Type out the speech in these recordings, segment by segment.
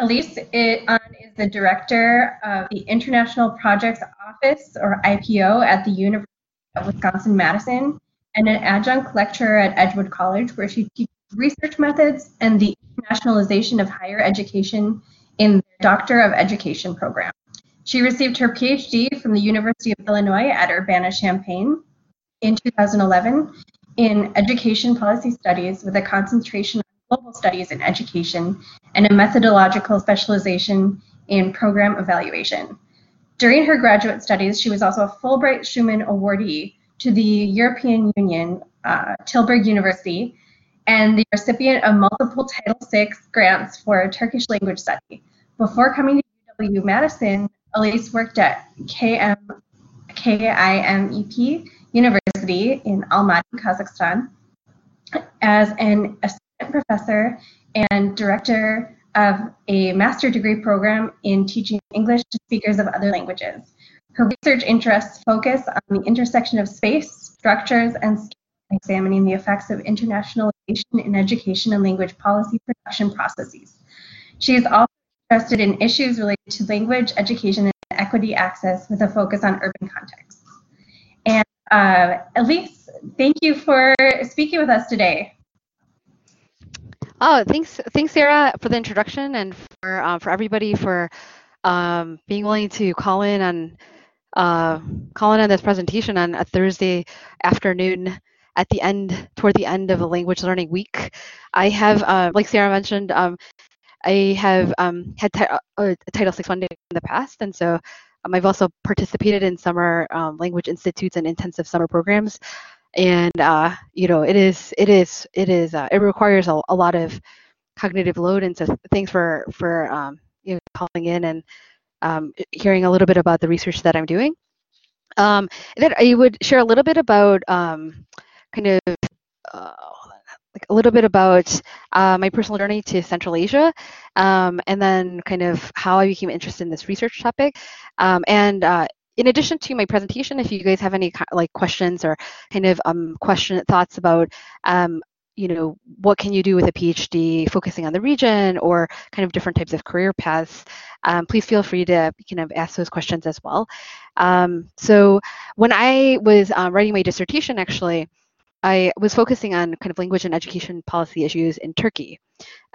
Elise um, is the director of the International Projects Office, or IPO, at the University of Wisconsin Madison, and an adjunct lecturer at Edgewood College, where she teaches research methods and the internationalization of higher education in the Doctor of Education program. She received her PhD from the University of Illinois at Urbana-Champaign in 2011 in Education Policy Studies with a concentration on global studies in education and a methodological specialization in program evaluation. During her graduate studies, she was also a Fulbright Schuman awardee to the European Union, uh, Tilburg University, and the recipient of multiple Title VI grants for Turkish language study. Before coming to UW Madison, Elise worked at KM, KIMEP University in Almaty, Kazakhstan, as an professor and director of a master degree program in teaching English to speakers of other languages. Her research interests focus on the intersection of space, structures, and examining the effects of internationalization in education and language policy production processes. She is also interested in issues related to language, education, and equity access with a focus on urban contexts. And uh, Elise, thank you for speaking with us today. Oh, thanks, thanks, Sarah, for the introduction and for um, for everybody for um, being willing to call in on uh, call in on this presentation on a Thursday afternoon at the end, toward the end of a language learning week. I have, uh, like Sarah mentioned, um, I have um, had t- uh, Title VI funding in the past, and so um, I've also participated in summer um, language institutes and intensive summer programs. And uh, you know, it is, it is, it is, uh, it requires a, a, lot of cognitive load. And so, thanks for for um, you know calling in and um, hearing a little bit about the research that I'm doing. Um, that I would share a little bit about kind of uh, like a little bit about uh, my personal journey to Central Asia, um, and then kind of how I became interested in this research topic. Um, and uh, in addition to my presentation, if you guys have any like questions or kind of um, question thoughts about um, you know what can you do with a phd focusing on the region or kind of different types of career paths um, please feel free to kind of ask those questions as well. Um, so when i was uh, writing my dissertation actually I was focusing on kind of language and education policy issues in Turkey.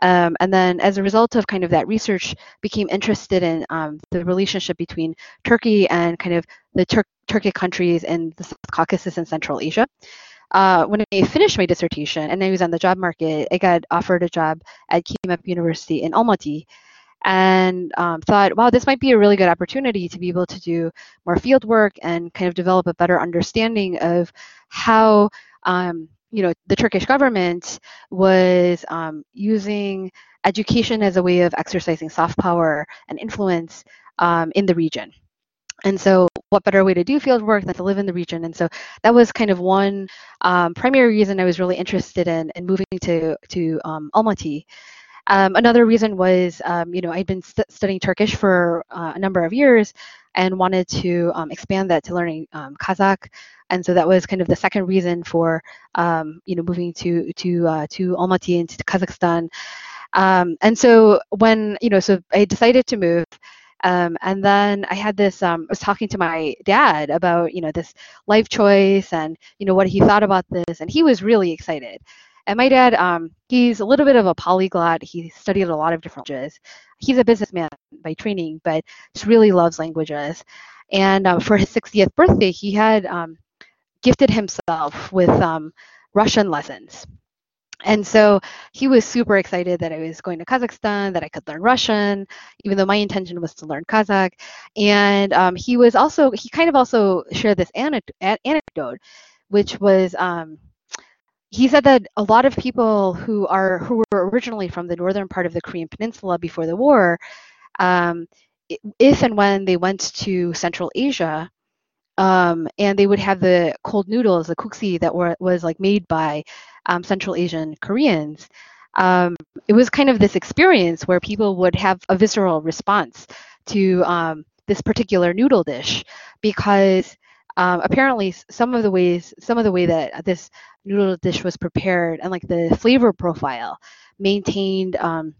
Um, and then as a result of kind of that research, became interested in um, the relationship between Turkey and kind of the Tur- Turkic countries in the South Caucasus and Central Asia. Uh, when I finished my dissertation and I was on the job market, I got offered a job at KIMEP University in Almaty and um, thought, wow, this might be a really good opportunity to be able to do more field work and kind of develop a better understanding of how um, you know, the Turkish government was um, using education as a way of exercising soft power and influence um, in the region. And so, what better way to do field work than to live in the region? And so, that was kind of one um, primary reason I was really interested in, in moving to to um, Almaty. Um, another reason was, you know, I'd been st- studying Turkish for uh, a number of years and wanted to um, expand that to learning um, Kazakh. And so that was kind of the second reason for, um, you know, moving to to uh, to Almaty and to Kazakhstan. Um, and so when, you know, so I decided to move. Um, and then I had this, um, I was talking to my dad about, you know, this life choice and, you know, what he thought about this. And he was really excited. And my dad, um, he's a little bit of a polyglot. He studied a lot of different languages. He's a businessman by training, but just really loves languages. And uh, for his 60th birthday, he had um, gifted himself with um, Russian lessons. And so he was super excited that I was going to Kazakhstan, that I could learn Russian, even though my intention was to learn Kazakh. And um, he was also, he kind of also shared this anecdote, which was um, he said that a lot of people who are who were originally from the northern part of the Korean Peninsula before the war um, if and when they went to Central Asia, um, and they would have the cold noodles, the kuksu that were was like made by um, Central Asian Koreans. Um, it was kind of this experience where people would have a visceral response to um, this particular noodle dish because um, apparently some of the ways some of the way that this noodle dish was prepared and like the flavor profile maintained um,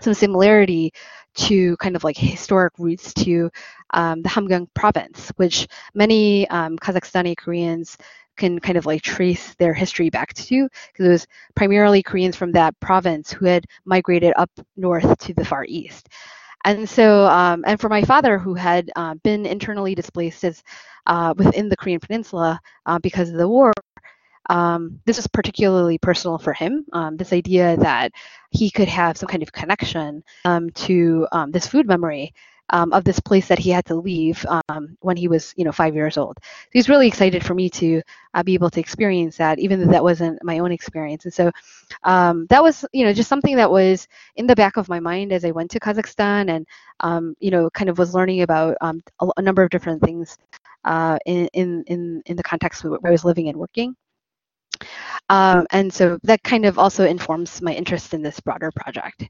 some similarity to kind of like historic roots to um, the Hamgyong province, which many um, Kazakhstani Koreans can kind of like trace their history back to because it was primarily Koreans from that province who had migrated up north to the Far East. And so, um, and for my father, who had uh, been internally displaced as uh, within the Korean Peninsula uh, because of the war, um, this is particularly personal for him. Um, this idea that he could have some kind of connection um, to um, this food memory um, of this place that he had to leave um, when he was, you know, five years old. So he's really excited for me to uh, be able to experience that, even though that wasn't my own experience. And so that was, you know, just something that was in the back of my mind as I went to Kazakhstan and, you know, kind of was learning about a, a, number of different things uh, in, in, in, in the context where I was living and working. Um, and so that kind of also informs my interest in this broader project.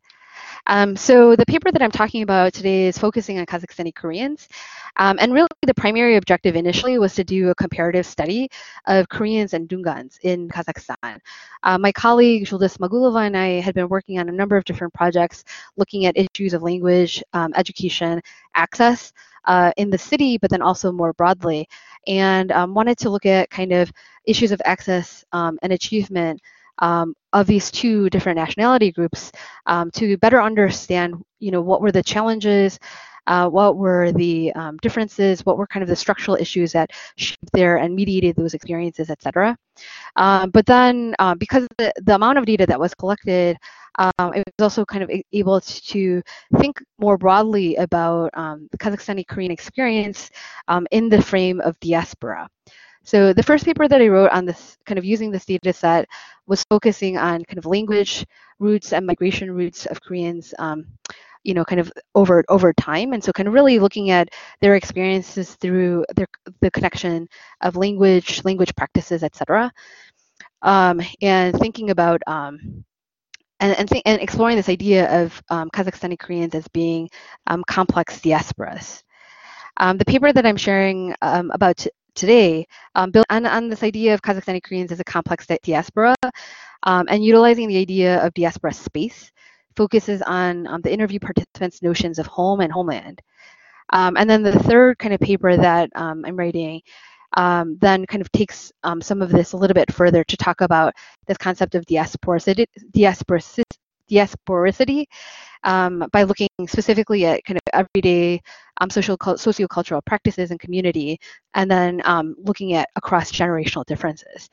Um, so the paper that I'm talking about today is focusing on Kazakhstani Koreans. Um, and really the primary objective initially was to do a comparative study of Koreans and Dungans in Kazakhstan. Uh, my colleague Juldyz Smagulova and I had been working on a number of different projects looking at issues of language, um, education, access uh, in the city, but then also more broadly, and um, wanted to look at kind of issues of access um, and achievement um, of these two different nationality groups um, to better understand, you know, what were the challenges, uh, what were the um, differences, what were kind of the structural issues that shaped there and mediated those experiences, et cetera. Um, but then uh, because the, the amount of data that was collected, um, it was also kind of able to think more broadly about um, the Kazakhstani Korean experience um, in the frame of diaspora. So the first paper that I wrote on this, kind of using this data set, was focusing on kind of language roots and migration roots of Koreans, um, you know, kind of over over time, and so kind of really looking at their experiences through their the connection of language, language practices, etc., um, and thinking about um, and and, th- and, exploring this idea of um, Kazakhstani Koreans as being um, complex diasporas. Um, the paper that I'm sharing um, about today, um, built on, this idea of Kazakhstani Koreans as a complex diaspora um, and utilizing the idea of diaspora space focuses on um, the interview participants' notions of home and homeland. Um, and then the third kind of paper that um, I'm writing um, then kind of takes some of this a little bit further to talk about this concept of diasporicity, diasporicity, diasporicity um, by looking specifically at kind of everyday um, social sociocultural practices and community, and then um, looking at across generational differences.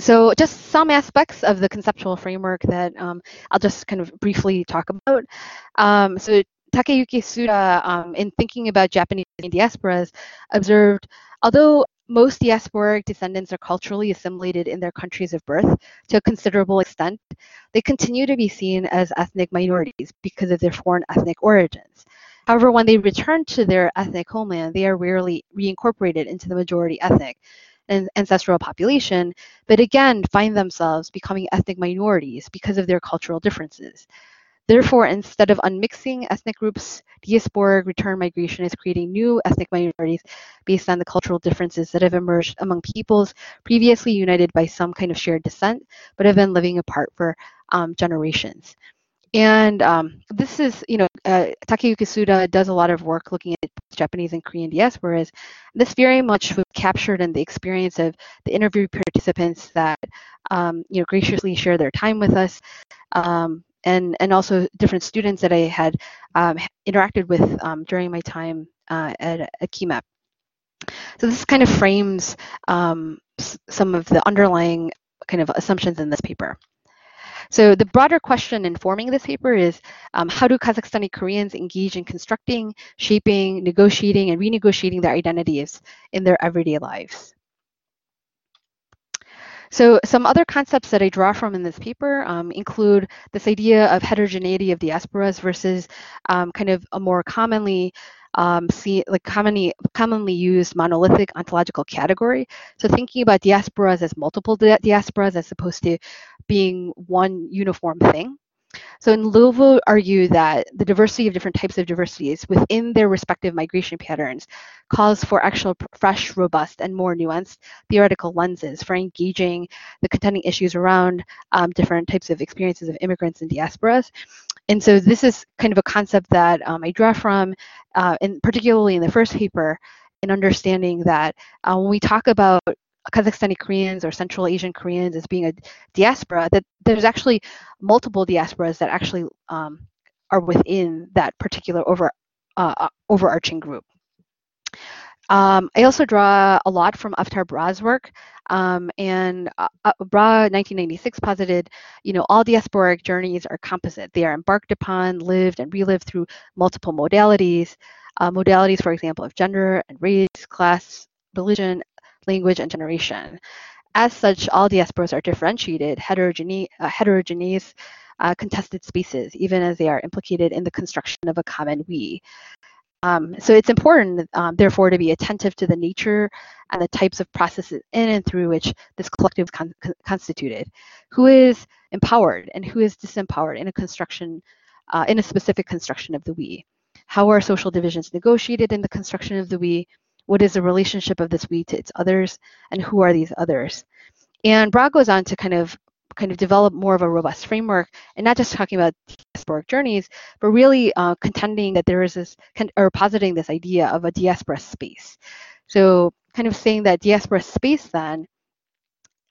So just some aspects of the conceptual framework that um, I'll just kind of briefly talk about. Um, so Takeyuki Tsuda, um, in thinking about Japanese diasporas, observed, although most diasporic descendants are culturally assimilated in their countries of birth to a considerable extent. They continue to be seen as ethnic minorities because of their foreign ethnic origins. However, when they return to their ethnic homeland, they are rarely reincorporated into the majority ethnic and ancestral population, but again find themselves becoming ethnic minorities because of their cultural differences. Therefore, instead of unmixing ethnic groups, diasporic return migration is creating new ethnic minorities based on the cultural differences that have emerged among peoples previously united by some kind of shared descent, but have been living apart for um, generations. And um, this is, you know, uh, Takeyuki Tsuda does a lot of work looking at Japanese and Korean diasporas. This very much was captured in the experience of the interview participants that, um, you know, graciously share their time with us. Um, and and also different students that I had um, interacted with um, during my time uh, at, at KIMEP. So this kind of frames um, some of the underlying kind of assumptions in this paper. So the broader question informing this paper is um, how do Kazakhstani Koreans engage in constructing, shaping, negotiating, and renegotiating their identities in their everyday lives? So some other concepts that I draw from in this paper um, include this idea of heterogeneity of diasporas versus um, kind of a more commonly um, see like commonly commonly used monolithic ontological category. So thinking about diasporas as multiple di diasporas as opposed to being one uniform thing. So in Louvo argue that the diversity of different types of diversities within their respective migration patterns calls for actual fresh, robust, and more nuanced theoretical lenses for engaging the contending issues around um, different types of experiences of immigrants and diasporas. And so this is kind of a concept that um, I draw from, uh, and particularly in the first paper, in understanding that uh, when we talk about Kazakhstani Koreans or Central Asian Koreans as being a diaspora, that there's actually multiple diasporas that actually um, are within that particular over uh, uh overarching group. Um, I also draw a lot from Avtar Brah's work, um, and uh, uh Brah 1996 posited, you know, all diasporic journeys are composite. They are embarked upon, lived, and relived through multiple modalities. Uh, modalities, for example, of gender and race, class, religion, language, and generation. As such, all diasporas are differentiated, heterogene- uh, heterogeneous, uh, contested spaces, even as they are implicated in the construction of a common we. Um, so it's important, um, therefore, to be attentive to the nature and the types of processes in and through which this collective is con constituted. Who is empowered and who is disempowered in a construction, uh, in a specific construction of the we? How are social divisions negotiated in the construction of the we? What is the relationship of this we to its others, and who are these others? And Brah goes on to kind of kind of develop more of a robust framework and not just talking about diasporic journeys, but really uh, contending that there is this, or positing this idea of a diaspora space. So kind of saying that diaspora space then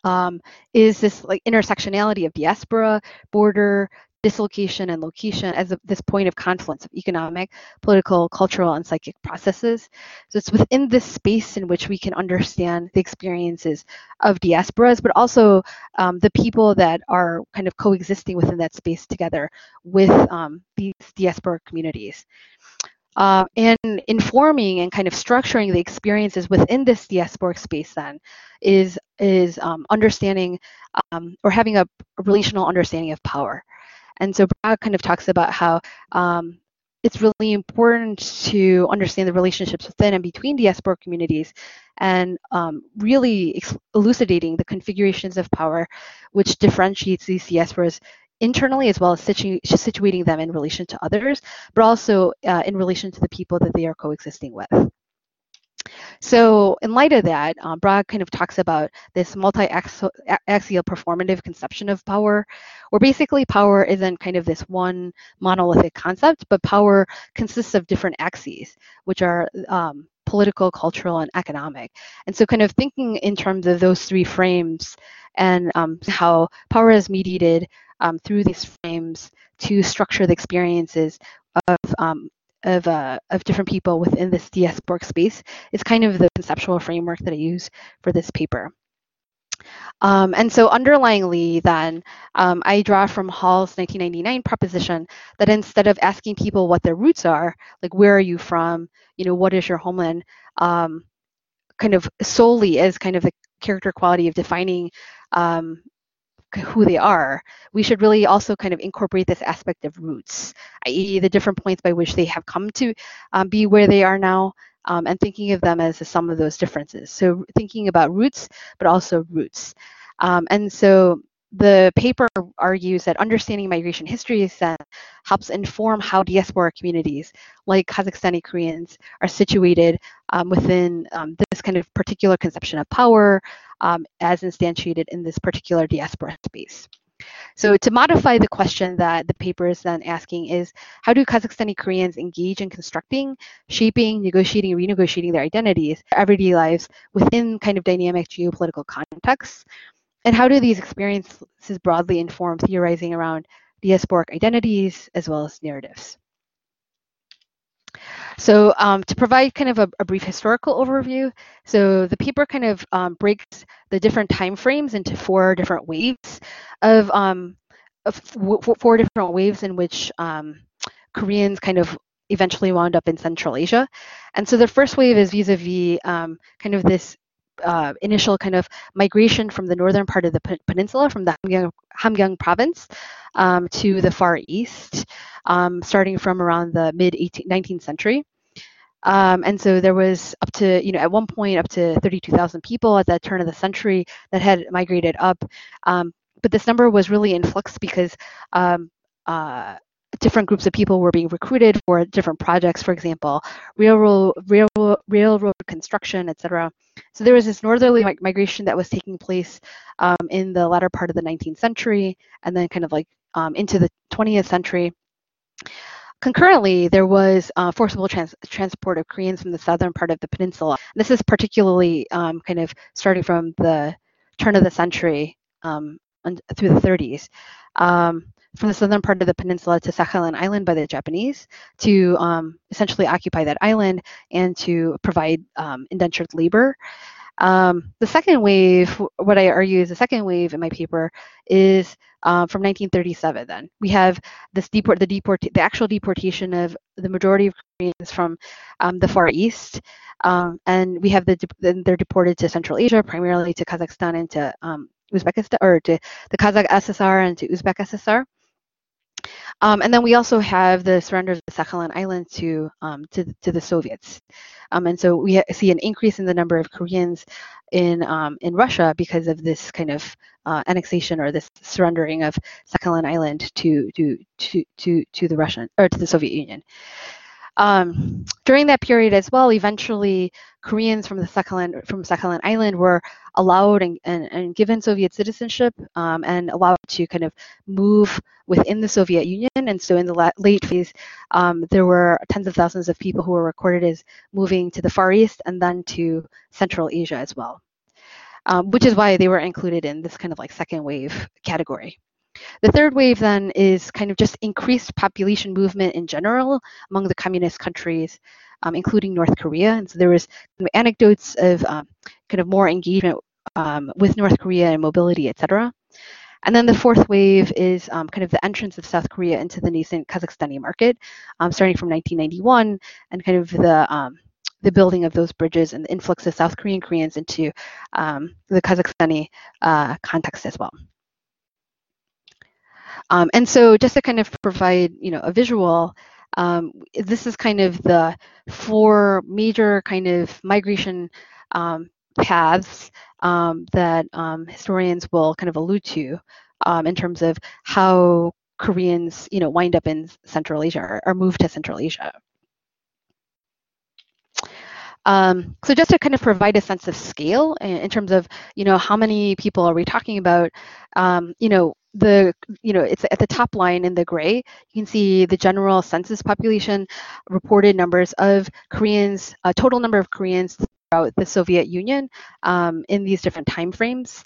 um, is this like intersectionality of diaspora, border, dislocation and location as a, this point of confluence of economic, political, cultural, and psychic processes. So it's within this space in which we can understand the experiences of diasporas, but also um, the people that are kind of coexisting within that space together with um, these diaspora communities. Uh, and informing and kind of structuring the experiences within this diasporic space then is is um, understanding um, or having a relational understanding of power. And so Brah kind of talks about how um, it's really important to understand the relationships within and between the diaspora communities and um, really elucidating the configurations of power which differentiates these diasporas internally as well as situ situating them in relation to others, but also uh, in relation to the people that they are coexisting with. So in light of that, um, kind of talks about this multi-axial performative conception of power, where basically power isn't kind of this one monolithic concept, but power consists of different axes, which are um, political, cultural, and economic. And so kind of thinking in terms of those three frames and um, how power is mediated um, through these frames to structure the experiences of um, of, uh, of different people within this diasporic space is kind of the conceptual framework that I use for this paper. Um, and so underlyingly then, um, I draw from Hall's 1999 proposition that instead of asking people what their roots are, like where are you from, you know, what is your homeland, um, kind of solely as kind of the character quality of defining um, who they are, we should really also kind of incorporate this aspect of routes, i.e., the different points by which they have come to um, be where they are now, um, and thinking of them as the sum of those differences. So thinking about roots, but also routes. Um, and so the paper argues that understanding migration history helps inform how diaspora communities like Kazakhstani Koreans are situated um, within um, this kind of particular conception of power um, as instantiated in this particular diaspora space. So to modify the question that the paper is then asking is, how do Kazakhstani Koreans engage in constructing, shaping, negotiating, renegotiating their identities, everyday lives within kind of dynamic geopolitical contexts? And how do these experiences broadly inform theorizing around diasporic identities as well as narratives? So um, to provide kind of a, a, brief historical overview, so the paper kind of um, breaks the different time frames into four different waves of, um, of four different waves in which um, Koreans kind of eventually wound up in Central Asia. And so the first wave is vis-a-vis -vis, kind of this uh, initial kind of migration from the northern part of the peninsula, from the Hamgyong, province, um, to the far east, um, starting from around the mid 19th century. Um, and so there was up to, you know, at one point up to 32,000 people at the turn of the century that had migrated up. Um, but this number was really in flux because um, uh, different groups of people were being recruited for different projects, for example, railroad, railroad, railroad construction, etc. So there was this northerly migration that was taking place um, in the latter part of the 19th century, and then kind of like um, into the 20th century. Concurrently, there was uh, forcible trans transport of Koreans from the southern part of the peninsula. This is particularly um, kind of starting from the turn of the century um, through the 30s. Um, from the southern part of the peninsula to Sakhalin Island by the Japanese to um, essentially occupy that island and to provide um, indentured labor. Um, the second wave, what I argue is the second wave in my paper, is uh, from 1937. Then we have this deport, the deport, the actual deportation of the majority of Koreans from um, the Far East, um, and we have the then they're deported to Central Asia, primarily to Kazakhstan and to um, Uzbekistan, or to the Kazakh SSR and to Uzbek SSR. Um, and then we also have the surrender of the Sakhalin Island to, um, to, to, the Soviets. Um, and so we see an increase in the number of Koreans in, um, in Russia because of this kind of uh, annexation or this surrendering of Sakhalin Island to, to, to, to, to the Russian or to the Soviet Union. Um, during that period as well, eventually Koreans from the Sakhalin from Sakhalin Island were allowed and, and, and given Soviet citizenship um, and allowed to kind of move within the Soviet Union. And so in the la- late phase, um, there were tens of thousands of people who were recorded as moving to the Far East and then to Central Asia as well, um, which is why they were included in this kind of like second wave category. The third wave then is kind of just increased population movement in general among the communist countries, um, including North Korea. And so there was anecdotes of um, kind of more engagement um, with North Korea and mobility, et cetera. And then the fourth wave is um, kind of the entrance of South Korea into the nascent Kazakhstani market, um, starting from 1991, and kind of the um, the building of those bridges and the influx of South Korean Koreans into the Kazakhstani uh, context as well. Um, and so just to kind of provide, you know, a visual, um, this is kind of the four major kind of migration um, paths um, that um, historians will kind of allude to um, in terms of how Koreans, you know, wind up in Central Asia or, or move to Central Asia. Um, so just to kind of provide a sense of scale in, in, terms of, you know, how many people are we talking about? Um, you know, the you know it's at the top line in the gray. You can see the general census population reported numbers of koreans uh, total number of koreans throughout the soviet union um, in these different time frames.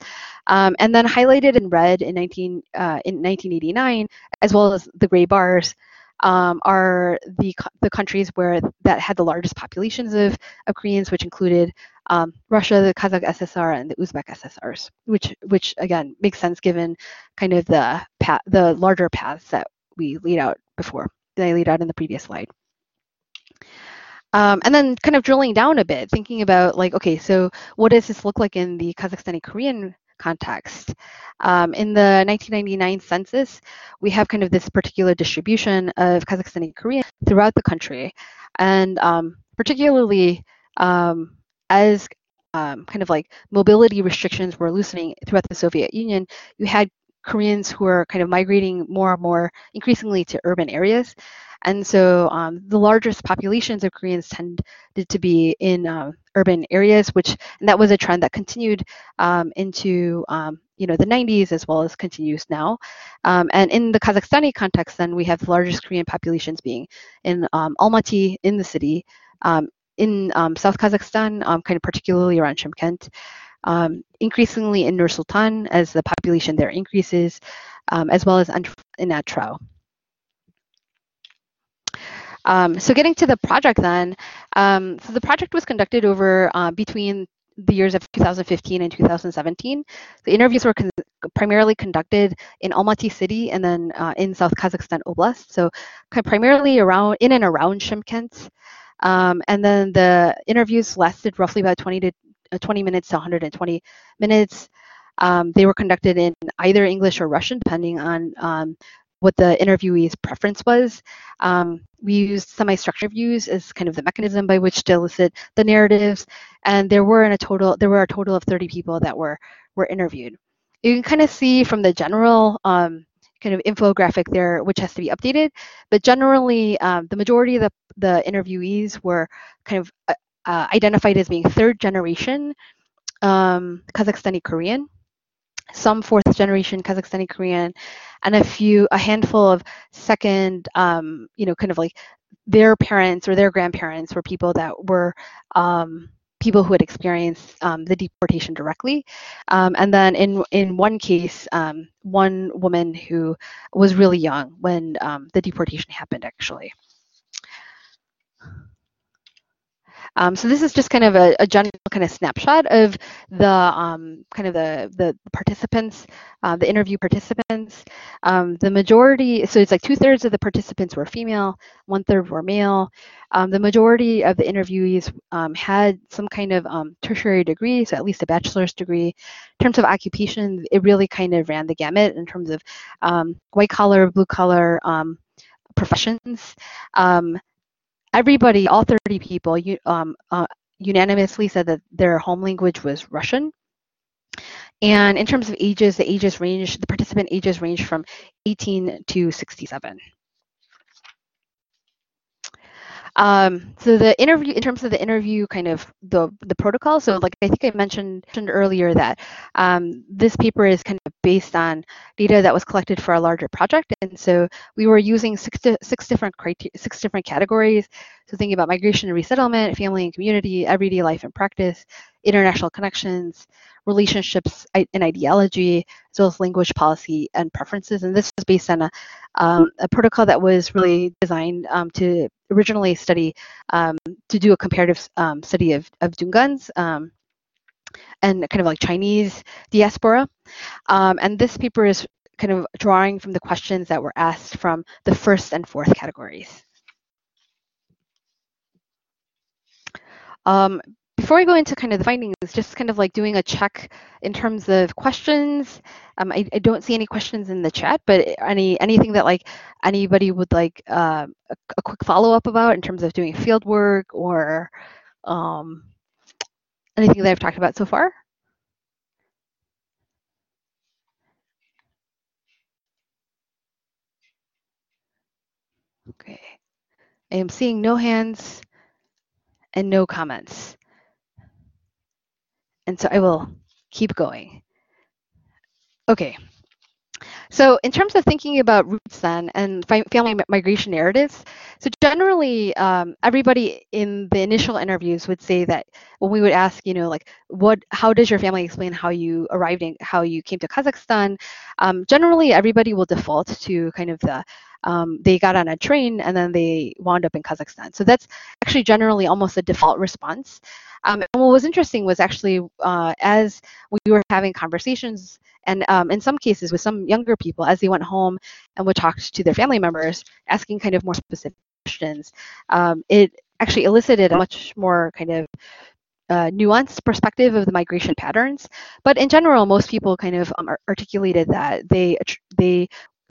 Um, and then highlighted in red in 19 uh, in 1989 as well as the gray bars um, are the the countries where that had the largest populations of, of Koreans, which included um, Russia, the Kazakh SSR, and the Uzbek SSRs, which which again makes sense given kind of the path, the larger paths that we laid out before that I laid out in the previous slide. Um, and then kind of drilling down a bit, thinking about like, okay, so what does this look like in the Kazakhstani Korean context? Um, in the 1999 census, we have kind of this particular distribution of Kazakhstani Korean throughout the country. And um, particularly um, as um, kind of like mobility restrictions were loosening throughout the Soviet Union, you had Koreans who were kind of migrating more and more increasingly to urban areas. And so um, the largest populations of Koreans tended to be in uh, urban areas, which and that was a trend that continued um, into um, you know the 90s as well as continues now. Um, and in the Kazakhstani context, then we have the largest Korean populations being in um, Almaty in the city, um, in South Kazakhstan, kind of particularly around Shymkent. Um, increasingly in Nur Sultan as the population there increases, um, as well as in Atyrau. Um, so getting to the project then, um, so the project was conducted over uh, between the years of 2015 and 2017. The interviews were con primarily conducted in Almaty city and then uh, in South Kazakhstan Oblast. So primarily around in and around Shymkent. Um, and then the interviews lasted roughly about 20 to uh, 20 minutes to 120 minutes. Um, they were conducted in either English or Russian, depending on um, what the interviewee's preference was. Um, we used semi-structured views as kind of the mechanism by which to elicit the narratives, and there were in a total there were a total of 30 people that were were interviewed. You can kind of see from the general um, kind of infographic there, which has to be updated, but generally um, the majority of the, the interviewees were kind of uh, uh, identified as being third generation um, Kazakhstani Korean some fourth generation Kazakhstani Korean, and a few, a handful of second, um, you know, kind of like their parents or their grandparents were people that were um, people who had experienced um, the deportation directly. Um, and then in in one case, um, one woman who was really young when um, the deportation happened, actually. Um, so this is just kind of a, a, general kind of snapshot of the um, kind of the, the participants, uh, the interview participants. Um, the majority, so it's like two thirds of the participants were female, one third were male. Um, the majority of the interviewees um, had some kind of um, tertiary degree, so at least a bachelor's degree. In terms of occupation, it really kind of ran the gamut in terms of white collar, blue collar, professions. Um, everybody, all 30 people, um, uh, unanimously said that their home language was Russian. And in terms of ages, the ages range, the participant ages range from 18 to 67. Um, so the interview, in terms of the interview, kind of the the protocol. So like I think I mentioned, earlier that um, this paper is kind of based on data that was collected for a larger project, and so we were using six six different criteria, six different categories. So thinking about migration and resettlement, family and community, everyday life and practice, international connections, relationships and ideology, as well as language policy and preferences. And this is based on a, um, a protocol that was really designed um, to originally study, um, to do a comparative um, study of, of Dungans um, and kind of like Chinese diaspora. Um, and this paper is kind of drawing from the questions that were asked from the first and fourth categories. Um, before I go into kind of the findings, just kind of like doing a check in terms of questions. Um, I, I, don't see any questions in the chat, but any anything that like anybody would like uh, a, a, quick follow up about in terms of doing field work or um, anything that I've talked about so far. Okay, I am seeing no hands and no comments. And so I will keep going. Okay. So in terms of thinking about roots then and family migration narratives, so generally um, everybody in the initial interviews would say that when we would ask, you know, like what, how does your family explain how you arrived in, how you came to Kazakhstan? Um, generally everybody will default to kind of the um, they got on a train and then they wound up in Kazakhstan. So that's actually generally almost a default response. Um, and what was interesting was actually uh, as we were having conversations, and um, in some cases with some younger people, as they went home and would talk to their family members, asking kind of more specific questions, um, it actually elicited a much more kind of uh, nuanced perspective of the migration patterns. But in general, most people kind of um, articulated that they they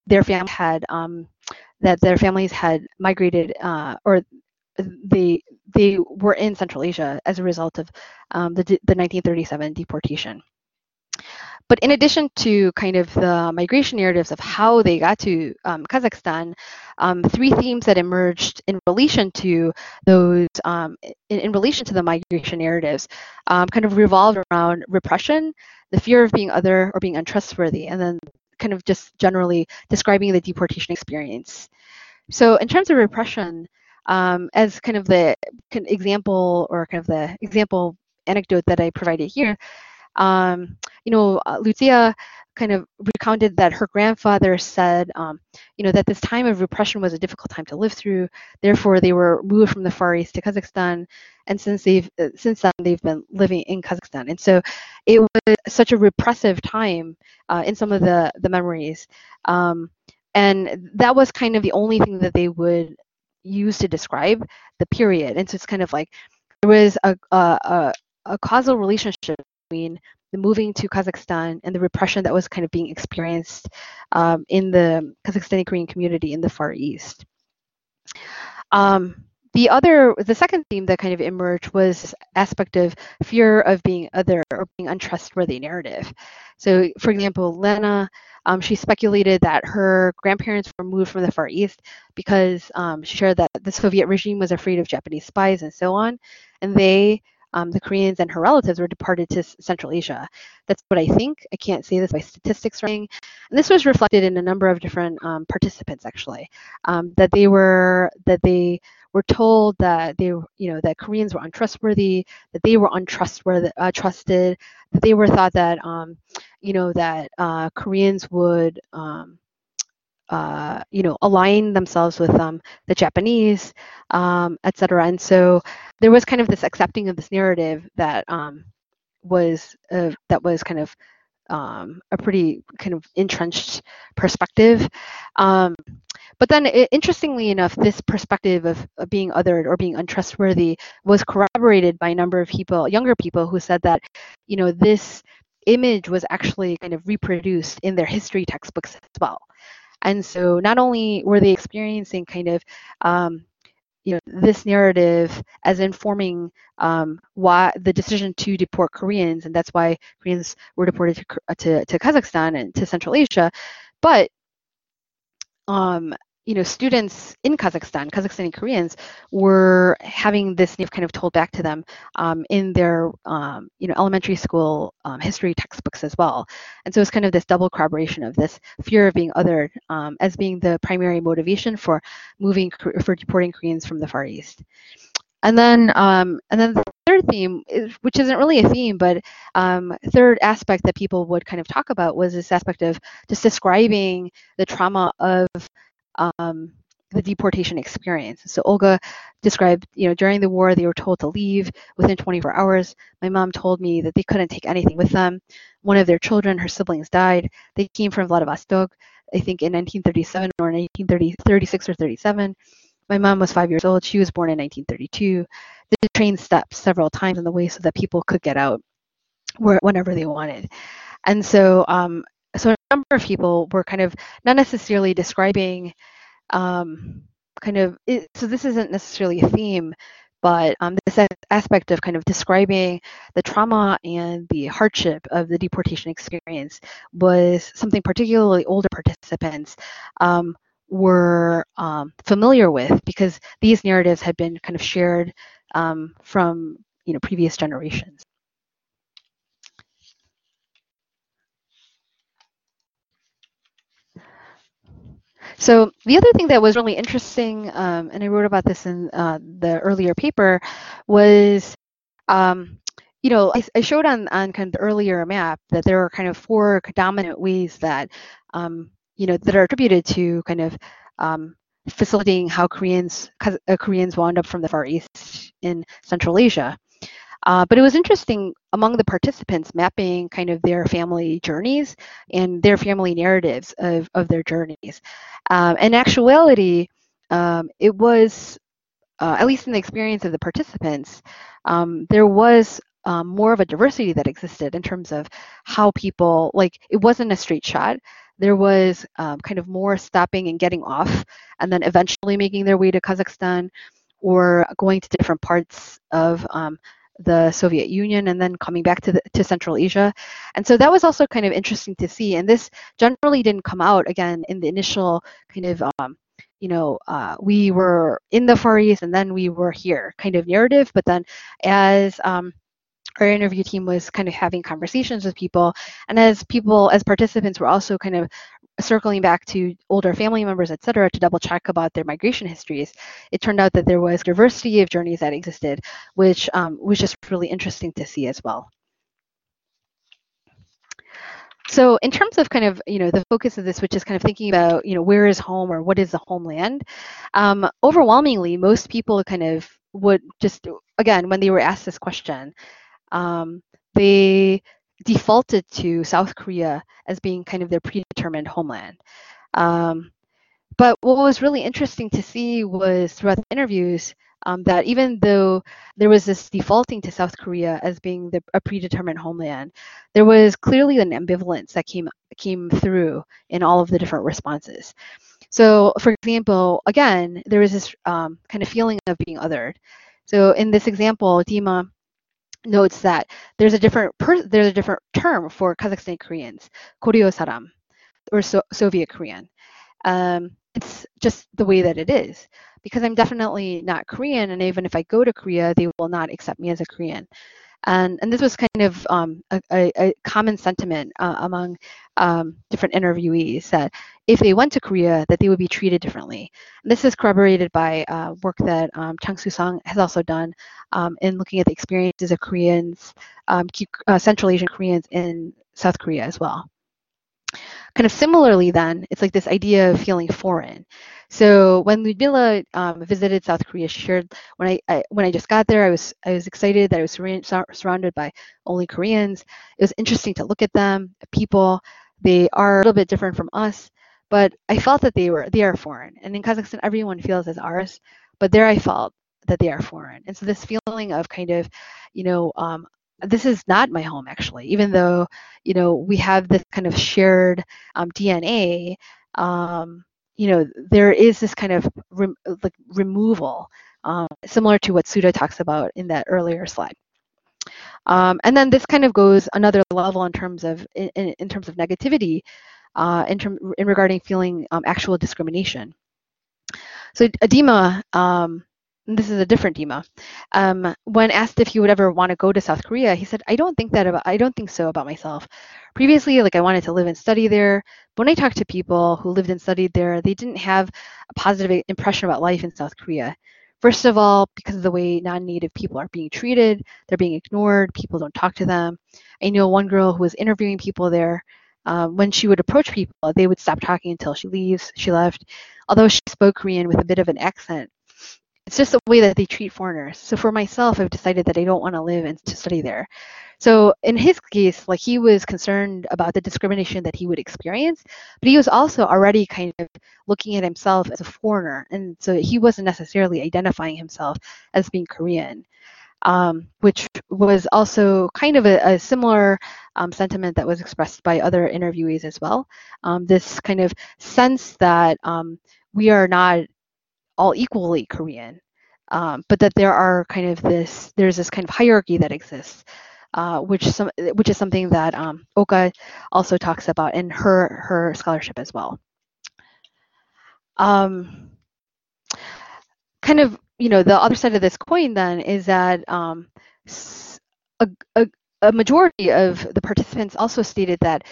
their family had um, that their families had migrated uh, or they they were in Central Asia as a result of um, the, the 1937 deportation. But in addition to kind of the migration narratives of how they got to um, Kazakhstan, um, three themes that emerged in relation to those, um, in, in, relation to the migration narratives, um, kind of revolved around repression, the fear of being other or being untrustworthy, and then kind of just generally describing the deportation experience. So in terms of repression, um, as kind of the example or kind of the example anecdote that I provided here, um, you know, uh, Lucia kind of recounted that her grandfather said, um, you know, that this time of repression was a difficult time to live through. Therefore, they were moved from the Far East to Kazakhstan, and since they've uh, since then they've been living in Kazakhstan. And so, it was such a repressive time uh, in some of the the memories, um, and that was kind of the only thing that they would use to describe the period. And so it's kind of like there was a, a, a causal relationship between the moving to Kazakhstan and the repression that was kind of being experienced um, in the Kazakhstani Korean community in the Far East. Um, the other, the second theme that kind of emerged was aspect of fear of being other or being untrustworthy narrative. So, for example, Lena, um, she speculated that her grandparents were moved from the Far East because um, she shared that the Soviet regime was afraid of Japanese spies and so on, and they um, the Koreans and her relatives were deported to Central Asia. That's what I think. I can't say this by statistics. And this was reflected in a number of different um, participants actually, um, that they were that they were told that they you know that Koreans were untrustworthy, that they were untrustworthy, uh, trusted, that they were thought that um, you know that uh, Koreans would um, uh, you know, align themselves with um, the Japanese, um, et cetera. And so there was kind of this accepting of this narrative that um, was uh, that was kind of um, a pretty kind of entrenched perspective. Um, but then, it, interestingly enough, this perspective of, of, being othered or being untrustworthy was corroborated by a number of people, younger people, who said that, you know, this image was actually kind of reproduced in their history textbooks as well. And so not only were they experiencing kind of um, you know this narrative as informing um, why the decision to deport Koreans, and that's why Koreans were deported to, to, to Kazakhstan and to Central Asia. But um, you know, students in Kazakhstan, Kazakhstani Koreans, were having this kind of told back to them um, in their, um, you know, elementary school um, history textbooks as well. And so it's kind of this double corroboration of this fear of being othered um, as being the primary motivation for moving, for deporting Koreans from the Far East. And then, um, and then the third theme, which isn't really a theme, but um, third aspect that people would kind of talk about was this aspect of just describing the trauma of um, the deportation experience. So Olga described, you know, during the war they were told to leave within 24 hours. My mom told me that they couldn't take anything with them. One of their children, her siblings, died. They came from Vladivostok, I think in 1937 or 1936 or 37. My mom was five years old. She was born in 1932. The train stopped several times in the way so that people could get out whenever they wanted. And so um, number of people were kind of not necessarily describing um, kind of it, so this isn't necessarily a theme but um, this aspect of kind of describing the trauma and the hardship of the deportation experience was something particularly older participants um, were um, familiar with because these narratives had been kind of shared um, from you know previous generations. So the other thing that was really interesting, um, and I wrote about this in uh, the earlier paper, was, um, you know, I, I, showed on, on kind of the earlier map that there are kind of four dominant ways that, um, you know, that are attributed to kind of um, facilitating how Koreans uh, Koreans wound up from the Far East in Central Asia. Uh, but it was interesting among the participants mapping kind of their family journeys and their family narratives of, of their journeys. Um, in actuality, um, it was, uh, at least in the experience of the participants, um, there was um, more of a diversity that existed in terms of how people, like, it wasn't a straight shot. There was um, kind of more stopping and getting off, and then eventually making their way to Kazakhstan or going to different parts of um, the Soviet Union and then coming back to the, to Central Asia. And so that was also kind of interesting to see. And this generally didn't come out again in the initial kind of um, you know, uh, we were in the Far East and then we were here kind of narrative. But then as um, our interview team was kind of having conversations with people, and as people, as participants were also kind of circling back to older family members, et cetera, to double check about their migration histories, it turned out that there was diversity of journeys that existed, which um, was just really interesting to see as well. So in terms of kind of, you know, the focus of this, which is kind of thinking about, you know, where is home or what is the homeland, um, overwhelmingly, most people kind of would just, again, when they were asked this question, um, they defaulted to South Korea as being kind of their predetermined homeland. Um, but what was really interesting to see was throughout the interviews, um, that even though there was this defaulting to South Korea as being the, a predetermined homeland, there was clearly an ambivalence that came came through in all of the different responses. So, for example, again, there was this um, kind of feeling of being othered. So, in this example, Dima notes that there's a different per- there's a different term for Kazakhstan Koreans, Koryo Saram, or so- Soviet Korean. Um, it's just the way that it is because I'm definitely not Korean, and even if I go to Korea, they will not accept me as a Korean. And, and this was kind of um, a, a, common sentiment uh, among um, different interviewees that if they went to Korea, that they would be treated differently. And this is corroborated by uh, work that um, Chang Soo-sung has also done um, in looking at the experiences of Koreans, um, uh, Central Asian Koreans in South Korea as well. Kind of similarly, then, it's like this idea of feeling foreign. So when Ludmila um, visited South Korea, she shared when I, I, when I just got there, I was I was excited that I was sur- surrounded by only Koreans. It was interesting to look at them, people. They are a little bit different from us, but I felt that they were they are foreign. And in Kazakhstan, everyone feels as ours, but there I felt that they are foreign. And so this feeling of kind of, you know, um, this is not my home actually, even though you know we have this kind of shared um, DNA. Um, you know, there is this kind of like removal, um, similar to what Tsuda talks about in that earlier slide. Um, and then this kind of goes another level in terms of in, in terms of negativity, uh, in term in regarding feeling um, actual discrimination. So Adima, um, this is a different Dima. Um, when asked if he would ever want to go to South Korea, he said, "I don't think that about. I don't think so about myself. Previously, like I wanted to live and study there. But when I talked to people who lived and studied there, they didn't have a positive impression about life in South Korea. First of all, because of the way non-native people are being treated, they're being ignored. People don't talk to them. I know one girl who was interviewing people there. Um, when she would approach people, they would stop talking until she leaves. She left, although she spoke Korean with a bit of an accent it's just the way that they treat foreigners. So for myself, I've decided that I don't want to live and to study there. So in his case, like he was concerned about the discrimination that he would experience, but he was also already kind of looking at himself as a foreigner, and so he wasn't necessarily identifying himself as being Korean. Um, which was also kind of a, a similar um, sentiment that was expressed by other interviewees as well. Um, this kind of sense that um, we are not all equally Korean, um, but that there are kind of this there's this kind of hierarchy that exists, uh, which some which is something that um, Oka also talks about in her her scholarship as well. Um, kind of you know the other side of this coin then is that um, a, a, a majority of the participants also stated that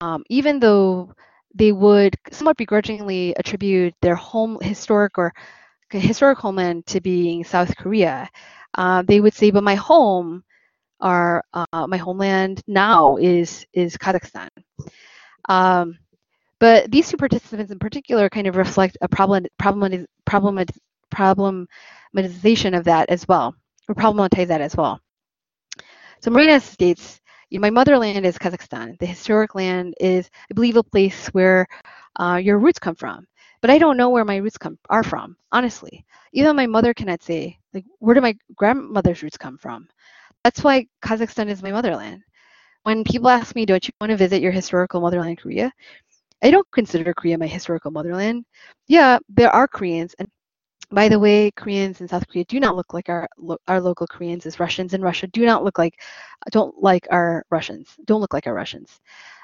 um, even though they would somewhat begrudgingly attribute their home historic or historic homeland to being South Korea. Uh, they would say, but my home, are uh, my homeland now is is Kazakhstan. Um, but these two participants in particular kind of reflect a problem, problem, problem, problematization of that as well, or problematize that as well. So Marina states, you know, my motherland is Kazakhstan. The historic land is, I believe, a place where uh, your roots come from. But I don't know where my roots come are from, honestly. Even my mother cannot say, like, where do my grandmother's roots come from? That's why Kazakhstan is my motherland. When people ask me, don't you want to visit your historical motherland, Korea? I don't consider Korea my historical motherland. Yeah, there are Koreans, and by the way, Koreans in South Korea do not look like our our local Koreans as Russians in Russia do not look like don't like our Russians don't look like our Russians.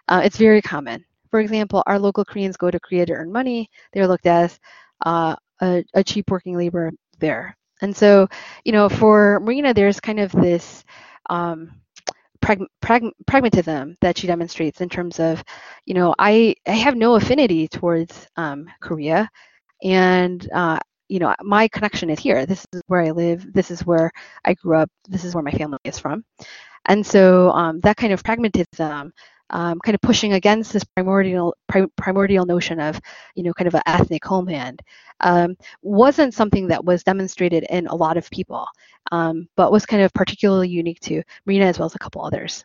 Uh, it's very common. For example, our local Koreans go to Korea to earn money. They're looked as uh, a, a cheap working labor there. And so, you know, for Marina, there's kind of this um, prag- prag- pragmatism that she demonstrates in terms of, you know, I, I have no affinity towards um, Korea, and uh, you know, my connection is here. This is where I live. This is where I grew up. This is where my family is from. And so um, that kind of pragmatism, um, kind of pushing against this primordial pri- primordial notion of, you know, kind of an ethnic homeland, um, wasn't something that was demonstrated in a lot of people, um, but was kind of particularly unique to Marina as well as a couple others.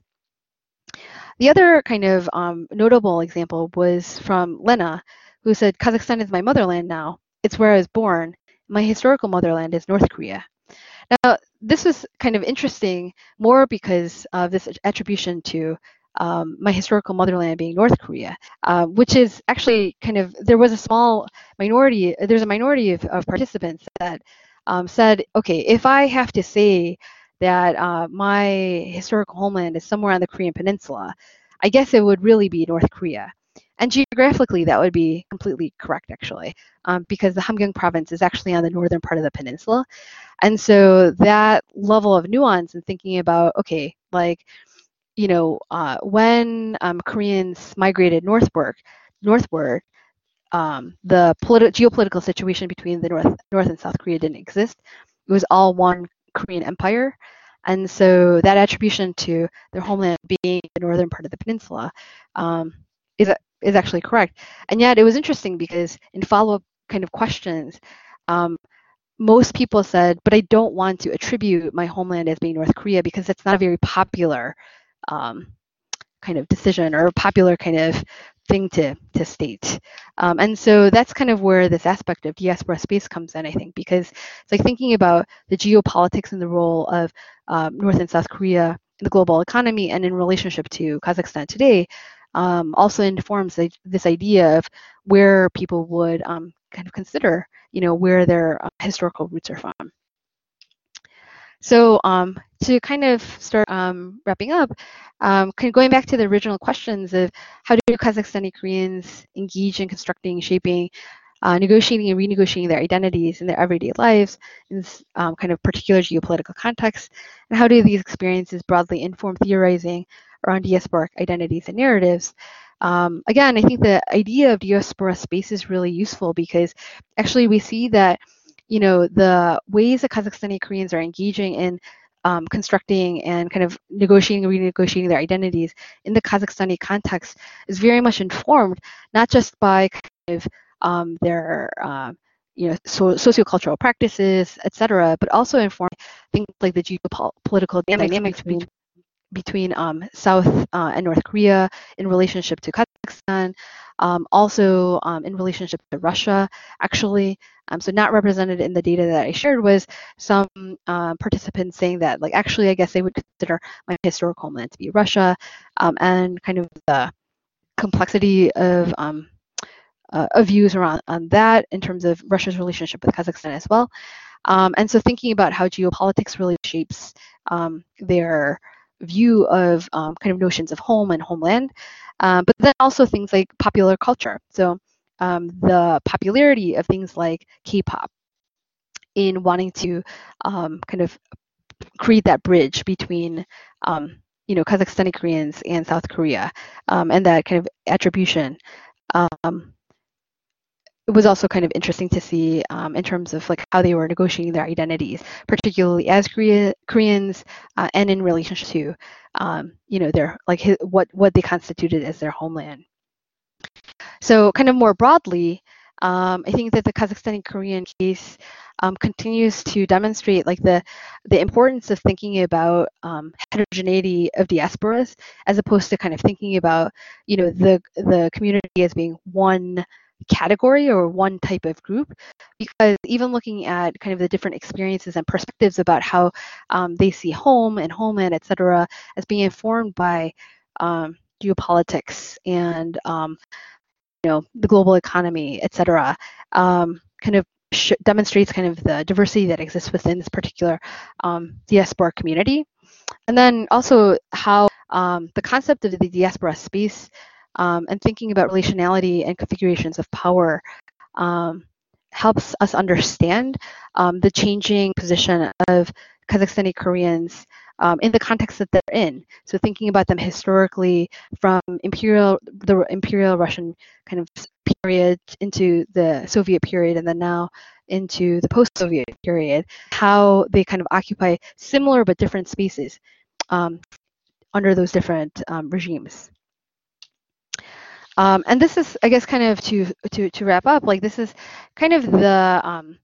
The other kind of um, notable example was from Lena, who said, Kazakhstan is my motherland now, it's where I was born, my historical motherland is North Korea. Now, this was kind of interesting more because of this attribution to um, my historical motherland being North Korea, uh, which is actually kind of, there was a small minority, there's a minority of, of participants that um, said, okay, if I have to say that uh, my historical homeland is somewhere on the Korean Peninsula, I guess it would really be North Korea. And geographically, that would be completely correct, actually, um, because the Hamgyong province is actually on the northern part of the peninsula. And so that level of nuance and thinking about, okay, like, you know, uh, when um, Koreans migrated northward, northward, um, the politi- geopolitical situation between the North, North and South Korea didn't exist. It was all one Korean empire. And so that attribution to their homeland being the northern part of the peninsula um, is, is actually correct. And yet it was interesting because in follow-up kind of questions, um, most people said, but I don't want to attribute my homeland as being North Korea because it's not a very popular um, kind of decision or a popular kind of thing to, to state. Um, and so that's kind of where this aspect of diaspora space comes in, I think, because it's like thinking about the geopolitics and the role of um, North and South Korea in the global economy and in relationship to Kazakhstan today um, also informs this idea of where people would um, kind of consider, you know, where their uh, historical roots are from. So um, to kind of start um, wrapping up, um, kind of going back to the original questions of how do Kazakhstani Koreans engage in constructing, shaping, uh, negotiating and renegotiating their identities in their everyday lives in this um, kind of particular geopolitical context, and how do these experiences broadly inform theorizing around diasporic identities and narratives. Um, again, I think the idea of diaspora space is really useful because actually we see that you know, the ways that Kazakhstani Koreans are engaging in um, constructing and kind of negotiating and renegotiating their identities in the Kazakhstani context is very much informed not just by kind of um, their uh, you know so, sociocultural practices, etc., but also informed things like the geopolitical dynamics between between um, South uh, and North Korea in relationship to Kazakhstan, um, also um, in relationship to Russia, actually. Um, so not represented in the data that I shared was some uh, participants saying that, like, actually, I guess they would consider my historical homeland to be Russia, um, and kind of the complexity of uh, of views around on that in terms of Russia's relationship with Kazakhstan as well. Um, and so thinking about how geopolitics really shapes um, their view of um, kind of notions of home and homeland, uh, but then also things like popular culture. So um, the popularity of things like K-pop in wanting to um, kind of create that bridge between um, you know Kazakhstani Koreans and South Korea, um, and that kind of attribution um, it was also kind of interesting to see um, in terms of like how they were negotiating their identities, particularly as Korea, Koreans uh, and in relation to, um, you know, their like his, what what they constituted as their homeland. So kind of more broadly, um, I think that the Kazakhstani Korean case um, continues to demonstrate like the the importance of thinking about um, heterogeneity of diasporas as opposed to kind of thinking about you know the the community as being one category or one type of group because even looking at kind of the different experiences and perspectives about how um, they see home and homeland et cetera as being informed by um, geopolitics and um, you know the global economy et cetera um, kind of demonstrates kind of the diversity that exists within this particular um, diaspora community. And then also how um, the concept of the diaspora space um, and thinking about relationality and configurations of power um, helps us understand um, the changing position of Kazakhstani Koreans um, in the context that they're in. So thinking about them historically from imperial, the imperial Russian kind of period into the Soviet period, and then now into the post-Soviet period, how they kind of occupy similar but different spaces um, under those different um, regimes. Um, and this is, I guess, kind of to to to wrap up. Like this is kind of the um,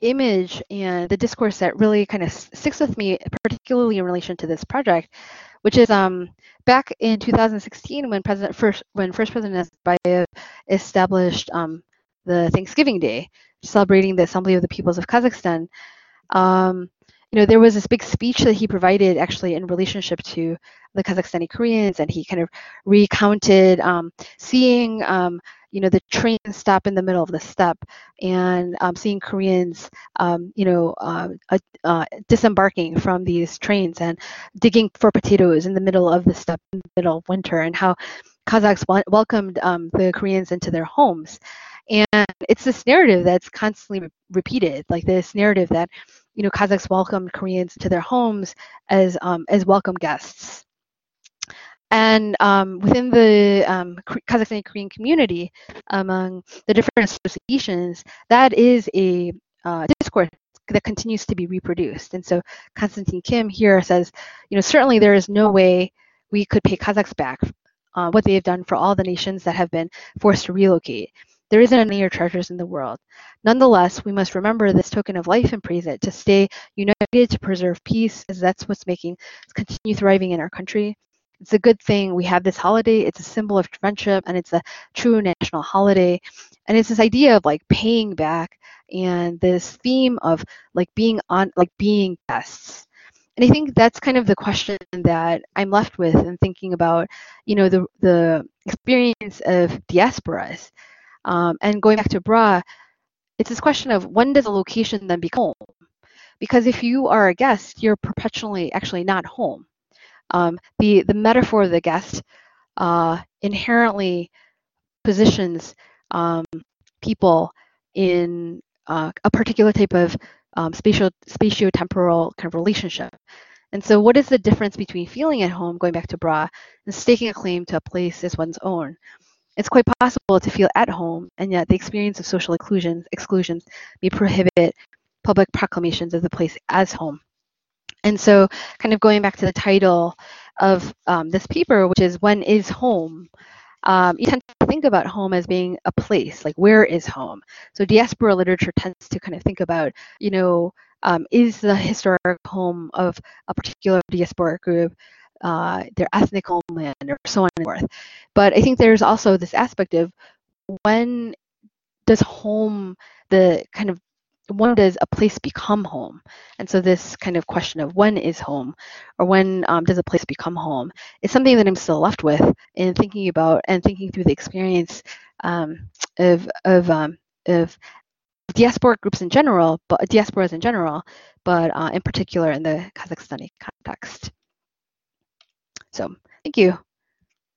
image and the discourse that really kind of sticks with me, particularly in relation to this project, which is um, back in 2016 when President first when First President Nazarbayev established um, the Thanksgiving Day. celebrating the Assembly of the Peoples of Kazakhstan, um, you know, there was this big speech that he provided actually in relationship to the Kazakhstani Koreans, and he kind of recounted um, seeing, um, you know, the train stop in the middle of the steppe and um, seeing Koreans, um, you know, uh, uh, disembarking from these trains and digging for potatoes in the middle of the steppe in the middle of winter, and how Kazakhs welcomed um, the Koreans into their homes. And it's this narrative that's constantly re- repeated, like this narrative that you know, Kazakhs welcomed Koreans to their homes as um, as welcome guests. And um, within the um, Kazakhstani Korean community, among the different associations, that is a uh, discourse that continues to be reproduced. And so Konstantin Kim here says, you know, certainly there is no way we could pay Kazakhs back uh, what they have done for all the nations that have been forced to relocate. There isn't any treasures in the world. Nonetheless, we must remember this token of life and praise it, to stay united, to preserve peace, as that's what's making us continue thriving in our country. It's a good thing we have this holiday. It's a symbol of friendship and it's a true national holiday. And it's this idea of like paying back and this theme of like being on, like being guests. And I think that's kind of the question that I'm left with and thinking about, you know, the the experience of diasporas um, and going back to Brah, it's this question of when does a location then become home? Because if you are a guest, you're perpetually actually not home. Um, the the metaphor of the guest uh, inherently positions um, people in uh, a particular type of um, spatial spatio-temporal kind of relationship. And so, what is the difference between feeling at home, going back to Brah, and staking a claim to a place as one's own? It's quite possible to feel at home, and yet the experience of social exclusions, exclusions may prohibit public proclamations of the place as home. And so, kind of going back to the title of um, this paper, which is When is Home? Um, you tend to think about home as being a place, like where is home? So, diaspora literature tends to kind of think about, you know, um, is the historic home of a particular diasporic group uh, their ethnic homeland or so on and forth. But I think there's also this aspect of when does home, the kind of when does a place become home? And so this kind of question of when is home or when um, does a place become home is something that I'm still left with in thinking about and thinking through the experience um, of, of, um, of diasporic groups in general, but diasporas in general, but uh, in particular in the Kazakhstani context. So thank you.